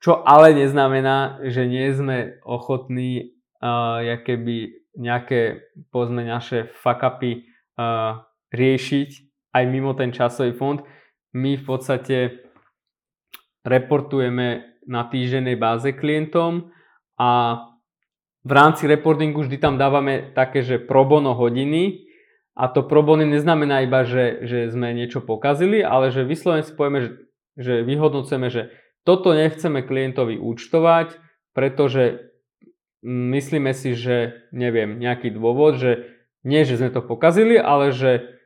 Čo ale neznamená, že nie sme ochotní keby nejaké povedzme naše fuck-upy riešiť aj mimo ten časový fond. My v podstate reportujeme na týždennej báze klientom a v rámci reportingu vždy tam dávame také, že pro bono hodiny a to pro bono neznamená iba, že, že sme niečo pokazili, ale že vyslovene si povieme, že, že vyhodnocujeme, že toto nechceme klientovi účtovať, pretože myslíme si, že neviem, nejaký dôvod, že nie, že sme to pokazili, ale že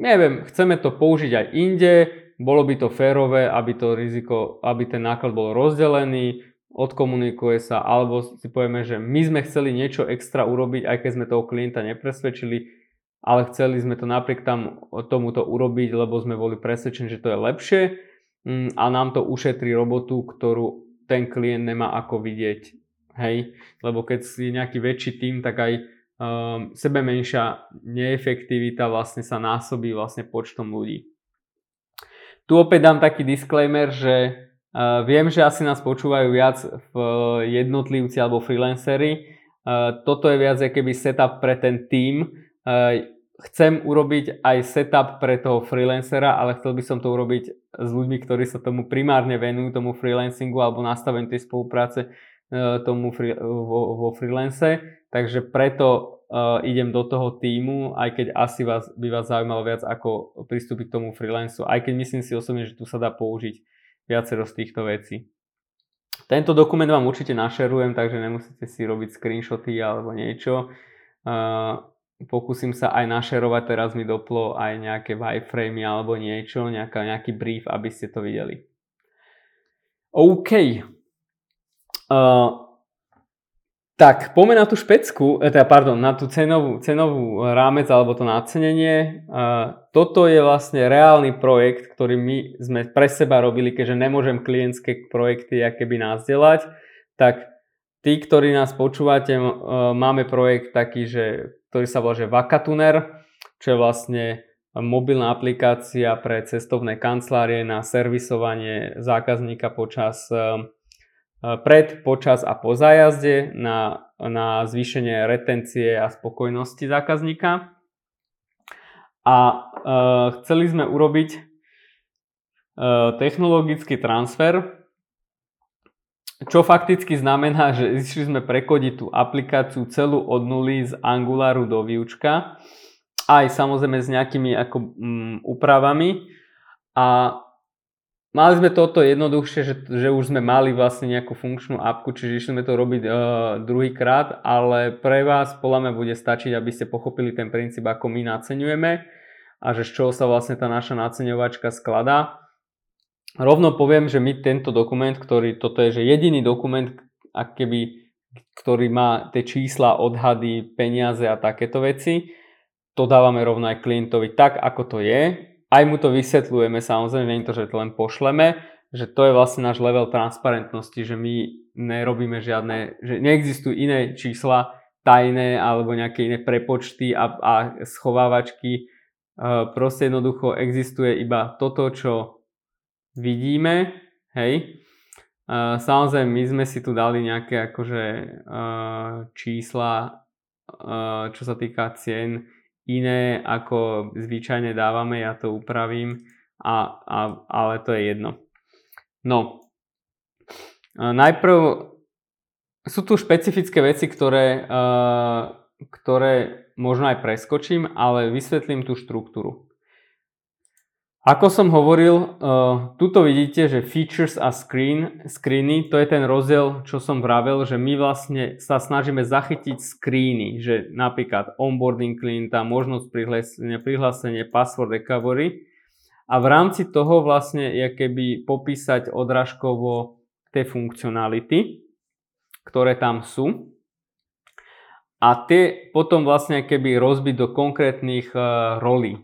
neviem, chceme to použiť aj inde, bolo by to férové, aby to riziko, aby ten náklad bol rozdelený, odkomunikuje sa, alebo si povieme, že my sme chceli niečo extra urobiť, aj keď sme toho klienta nepresvedčili, ale chceli sme to napriek tam tomuto urobiť, lebo sme boli presvedčení, že to je lepšie mm, a nám to ušetrí robotu, ktorú ten klient nemá ako vidieť. Hej, lebo keď si nejaký väčší tým, tak aj um, sebe menšia neefektivita vlastne sa násobí vlastne počtom ľudí. Tu opäť dám taký disclaimer, že Uh, viem, že asi nás počúvajú viac v jednotlivci alebo freelancery. Uh, toto je viac keby setup pre ten tým. Uh, chcem urobiť aj setup pre toho freelancera, ale chcel by som to urobiť s ľuďmi, ktorí sa tomu primárne venujú, tomu freelancingu alebo nastaveniu tej spolupráce tomu free, vo, freelance. Takže preto idem do toho týmu, aj keď asi vás, by vás zaujímalo viac, ako pristúpiť k tomu freelancu. Aj keď myslím si osobne, že tu sa dá použiť viacero z týchto vecí. Tento dokument vám určite našerujem, takže nemusíte si robiť screenshoty alebo niečo. Pokúsim sa aj našerovať, teraz mi doplo aj nejaké wireframy alebo niečo, nejaká, nejaký brief, aby ste to videli. OK. Uh, tak, poďme na tú špecku, e, teda pardon, na tú cenovú, cenovú rámec alebo to nacenenie. Toto je vlastne reálny projekt, ktorý my sme pre seba robili, keďže nemôžem klientské projekty keby nás delať. Tak tí, ktorí nás počúvate, e, máme projekt taký, že, ktorý sa volá že Vakatuner, čo je vlastne mobilná aplikácia pre cestovné kancelárie na servisovanie zákazníka počas e, Eh, pred, počas a po zájazde na, na zvýšenie retencie a spokojnosti zákazníka. A e, chceli sme urobiť e, technologický transfer, čo fakticky znamená, že išli sme prekodiť tú aplikáciu celú od nuly z Angularu do Viučka, aj samozrejme s nejakými ako, um, úpravami. A Mali sme toto jednoduchšie, že, že už sme mali vlastne nejakú funkčnú apku, čiže išli sme to robiť uh, druhýkrát, ale pre vás podľa mňa bude stačiť, aby ste pochopili ten princíp, ako my naceňujeme a že z čoho sa vlastne tá naša naceňovačka skladá. Rovno poviem, že my tento dokument, ktorý, toto je že jediný dokument, ak ktorý má tie čísla, odhady, peniaze a takéto veci, to dávame rovno aj klientovi tak, ako to je, aj mu to vysvetľujeme samozrejme, nie to, že to len pošleme, že to je vlastne náš level transparentnosti, že my nerobíme žiadne, že neexistujú iné čísla, tajné alebo nejaké iné prepočty a, a schovávačky. Proste jednoducho existuje iba toto, čo vidíme, hej. Samozrejme, my sme si tu dali nejaké akože čísla, čo sa týka cien, iné ako zvyčajne dávame, ja to upravím, a, a, ale to je jedno. No, najprv sú tu špecifické veci, ktoré, ktoré možno aj preskočím, ale vysvetlím tú štruktúru. Ako som hovoril, uh, tuto vidíte, že features a screen, screeny, to je ten rozdiel, čo som vravel, že my vlastne sa snažíme zachytiť screeny, že napríklad onboarding klienta, možnosť prihlásenia, prihlásenie, password recovery a v rámci toho vlastne je keby popísať odrážkovo tie funkcionality ktoré tam sú. A tie potom vlastne keby rozbiť do konkrétnych uh, rolí.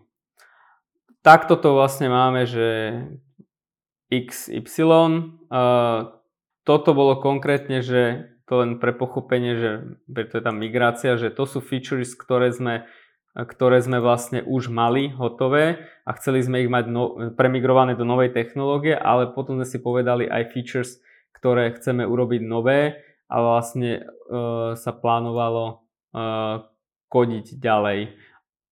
Takto to vlastne máme, že XY. Uh, toto bolo konkrétne, že to len pre pochopenie, že to je tam migrácia, že to sú features, ktoré sme, ktoré sme vlastne už mali hotové a chceli sme ich mať no, premigrované do novej technológie, ale potom sme si povedali aj features, ktoré chceme urobiť nové a vlastne uh, sa plánovalo uh, kodiť ďalej.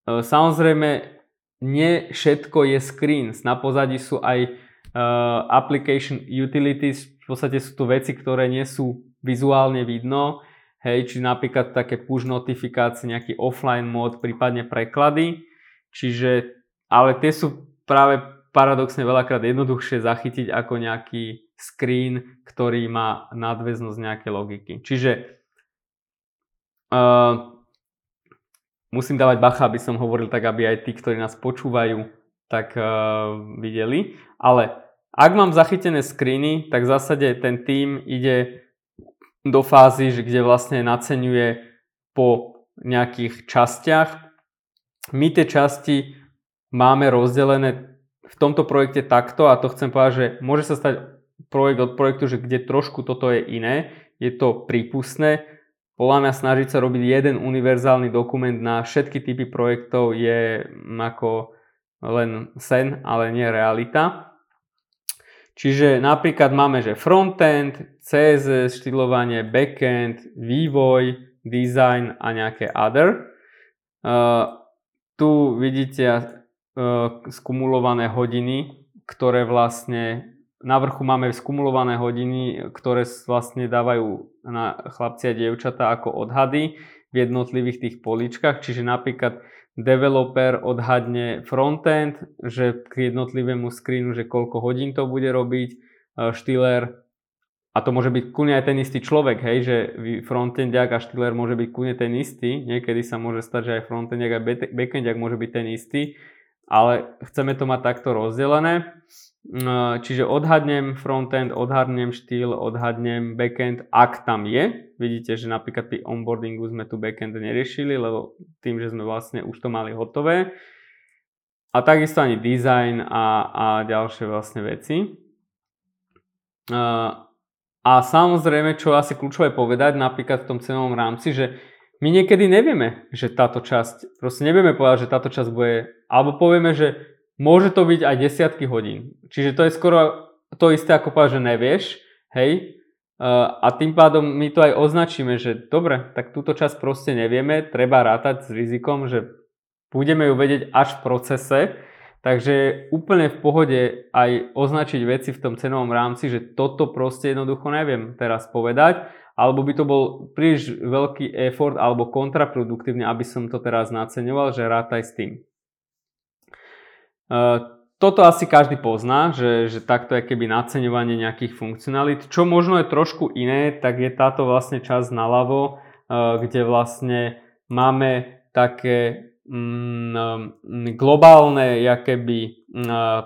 Uh, samozrejme, nie všetko je screens. Na pozadí sú aj uh, application utilities, v podstate sú to veci, ktoré nie sú vizuálne vidno, hej, či napríklad také push notifikácie, nejaký offline mód, prípadne preklady, čiže, ale tie sú práve paradoxne veľakrát jednoduchšie zachytiť ako nejaký screen, ktorý má nadväznosť nejaké logiky. Čiže uh, musím dávať bacha, aby som hovoril tak, aby aj tí, ktorí nás počúvajú, tak uh, videli. Ale ak mám zachytené screeny, tak v zásade ten tým ide do fázy, že kde vlastne naceňuje po nejakých častiach. My tie časti máme rozdelené v tomto projekte takto a to chcem povedať, že môže sa stať projekt od projektu, že kde trošku toto je iné, je to prípustné. Podľa mňa snažiť sa robiť jeden univerzálny dokument na všetky typy projektov je mm, ako len sen, ale nie realita. Čiže napríklad máme, že frontend, CSS, štýlovanie, backend, vývoj, design a nejaké other. Uh, tu vidíte uh, skumulované hodiny, ktoré vlastne na vrchu máme skumulované hodiny, ktoré vlastne dávajú na chlapci a dievčatá ako odhady v jednotlivých tých poličkách, čiže napríklad developer odhadne frontend, že k jednotlivému screenu, že koľko hodín to bude robiť, e, štýler a to môže byť kune aj ten istý človek, hej, že frontendiak a štýler môže byť kune ten istý, niekedy sa môže stať, že aj frontendiak a backendiak môže byť ten istý, ale chceme to mať takto rozdelené. No, čiže odhadnem frontend, odhadnem štýl, odhadnem backend, ak tam je. Vidíte, že napríklad pri onboardingu sme tu backend neriešili, lebo tým, že sme vlastne už to mali hotové. A takisto ani design a, a ďalšie vlastne veci. A samozrejme, čo asi kľúčové povedať napríklad v tom cenovom rámci, že my niekedy nevieme, že táto časť, proste nevieme povedať, že táto časť bude, alebo povieme, že môže to byť aj desiatky hodín. Čiže to je skoro to isté ako povedať, že nevieš, hej, a tým pádom my to aj označíme, že dobre, tak túto časť proste nevieme, treba rátať s rizikom, že budeme ju vedieť až v procese, takže úplne v pohode aj označiť veci v tom cenovom rámci, že toto proste jednoducho neviem teraz povedať, alebo by to bol príliš veľký effort alebo kontraproduktívne, aby som to teraz naceňoval, že rátaj s tým. Toto asi každý pozná, že, že takto je keby naceňovanie nejakých funkcionalít. Čo možno je trošku iné, tak je táto vlastne časť naľavo, kde vlastne máme také mm, globálne jakéby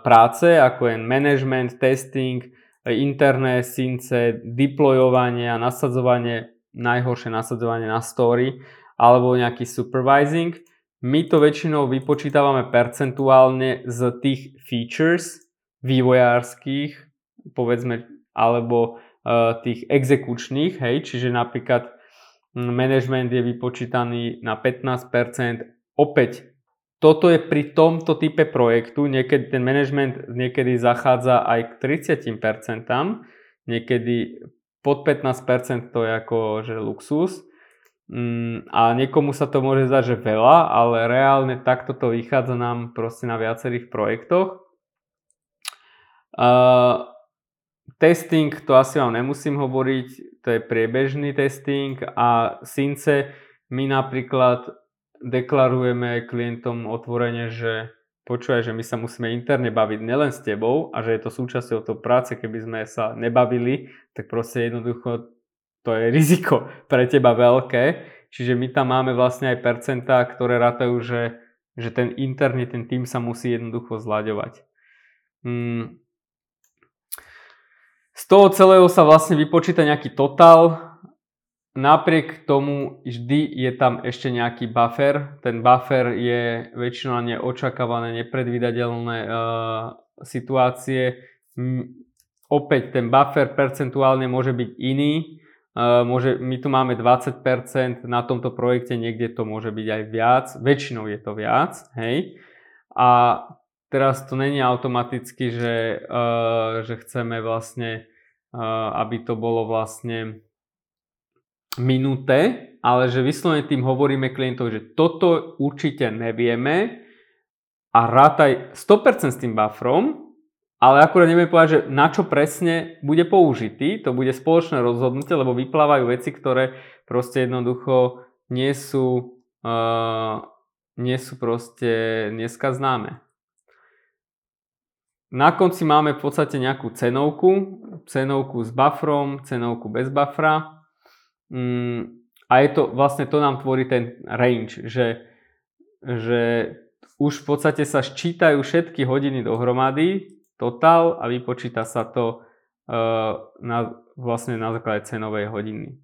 práce, ako je management, testing, interné synce, deployovanie a nasadzovanie, najhoršie nasadzovanie na story, alebo nejaký supervising. My to väčšinou vypočítavame percentuálne z tých features vývojárskych, povedzme, alebo uh, tých exekučných, hej, čiže napríklad management je vypočítaný na 15%. Opäť, toto je pri tomto type projektu, niekedy ten management niekedy zachádza aj k 30%, niekedy pod 15% to je ako že luxus. Mm, a niekomu sa to môže zdať, že veľa, ale reálne takto to vychádza nám proste na viacerých projektoch. Uh, testing, to asi vám nemusím hovoriť, to je priebežný testing a Since my napríklad deklarujeme klientom otvorene, že počúvaj, že my sa musíme interne baviť nielen s tebou a že je to súčasťou toho práce, keby sme sa nebavili, tak proste jednoducho to je riziko pre teba veľké. Čiže my tam máme vlastne aj percentá, ktoré rátajú, že, že ten interný, ten tým sa musí jednoducho zlaďovať. Hmm. Z toho celého sa vlastne vypočíta nejaký total. Napriek tomu vždy je tam ešte nejaký buffer. Ten buffer je väčšinou neočakávané, nepredvídateľné uh, situácie. M- opäť ten buffer percentuálne môže byť iný môže, my tu máme 20%, na tomto projekte niekde to môže byť aj viac, väčšinou je to viac, hej. A teraz to není automaticky, že, uh, že chceme vlastne, uh, aby to bolo vlastne minuté, ale že vyslovene tým hovoríme klientovi, že toto určite nevieme a rátaj 100% s tým bufferom, ale akurát neviem povedať, že na čo presne bude použitý, to bude spoločné rozhodnutie, lebo vyplávajú veci, ktoré proste jednoducho nie sú, uh, nie sú proste dneska známe. Na konci máme v podstate nejakú cenovku, cenovku s buffrom, cenovku bez buffra. Mm, a je to, vlastne to nám tvorí ten range, že, že už v podstate sa ščítajú všetky hodiny dohromady, total a vypočíta sa to uh, na, vlastne na základe cenovej hodiny.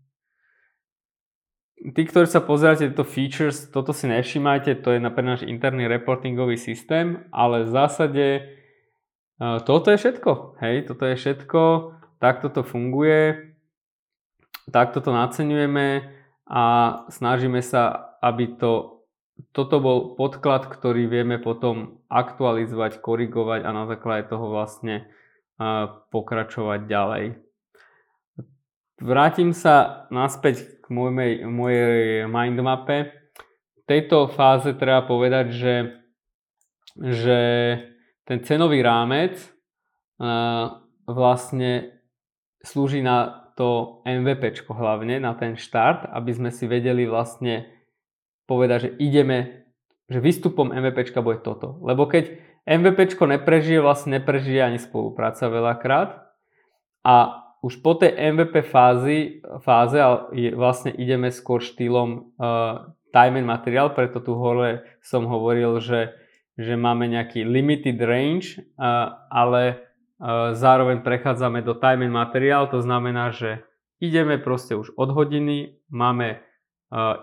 Tí, ktorí sa pozeráte tieto features, toto si nevšímajte, to je napríklad náš interný reportingový systém, ale v zásade uh, toto je všetko. Hej, toto je všetko, takto to funguje, takto to naceňujeme a snažíme sa, aby to toto bol podklad, ktorý vieme potom aktualizovať, korigovať a na základe toho vlastne pokračovať ďalej. Vrátim sa naspäť k mojej, mojej mindmape. V tejto fáze treba povedať, že, že ten cenový rámec vlastne slúži na to MVP hlavne, na ten štart, aby sme si vedeli vlastne povedať, že ideme, že výstupom MVPčka bude toto. Lebo keď MVPčko neprežije, vlastne neprežije ani spolupráca veľakrát. A už po tej MVP fázi, fáze vlastne ideme skôr štýlom uh, time and material, preto tu hore som hovoril, že, že máme nejaký limited range, uh, ale uh, zároveň prechádzame do time and material, to znamená, že ideme proste už od hodiny, máme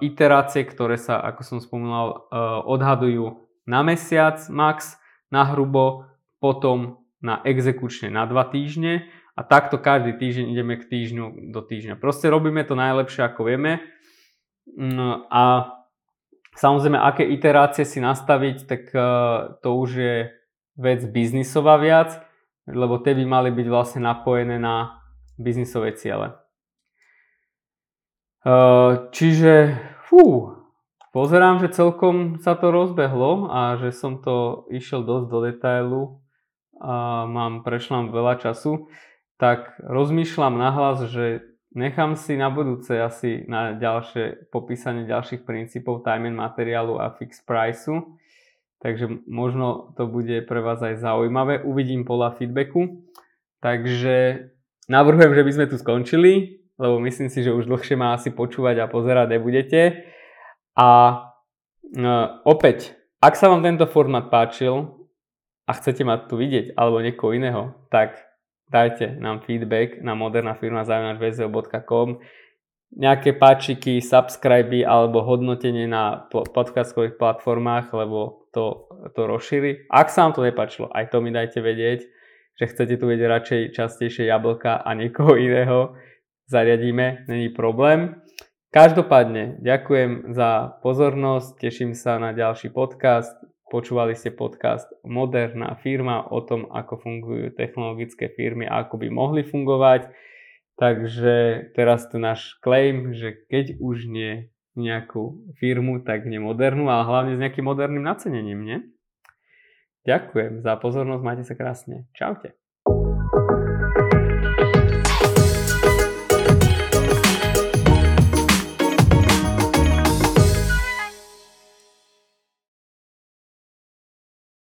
iterácie, ktoré sa, ako som spomínal, odhadujú na mesiac max, na hrubo, potom na exekučne na 2 týždne a takto každý týždeň ideme k týždňu do týždňa. Proste robíme to najlepšie ako vieme no a samozrejme aké iterácie si nastaviť, tak to už je vec biznisová viac, lebo tie by mali byť vlastne napojené na biznisové ciele. Čiže, fú, pozerám, že celkom sa to rozbehlo a že som to išiel dosť do detailu a mám, prešlám veľa času, tak rozmýšľam nahlas, že nechám si na budúce asi na ďalšie popísanie ďalších princípov time and materiálu a fix priceu. Takže možno to bude pre vás aj zaujímavé. Uvidím podľa feedbacku. Takže navrhujem, že by sme tu skončili lebo myslím si, že už dlhšie ma asi počúvať a pozerať nebudete. A no, opäť, ak sa vám tento formát páčil a chcete ma tu vidieť alebo niekoho iného, tak dajte nám feedback na modernafirma.com nejaké páčiky, subscriby alebo hodnotenie na podcastových platformách, lebo to, to rozšíri. Ak sa vám to nepáčilo, aj to mi dajte vedieť, že chcete tu vedieť radšej častejšie jablka a niekoho iného, zariadíme, není problém. Každopádne, ďakujem za pozornosť, teším sa na ďalší podcast. Počúvali ste podcast Moderná firma o tom, ako fungujú technologické firmy a ako by mohli fungovať. Takže teraz tu náš claim, že keď už nie nejakú firmu, tak nie modernú, ale hlavne s nejakým moderným nacenením, nie? Ďakujem za pozornosť, majte sa krásne. Čaute.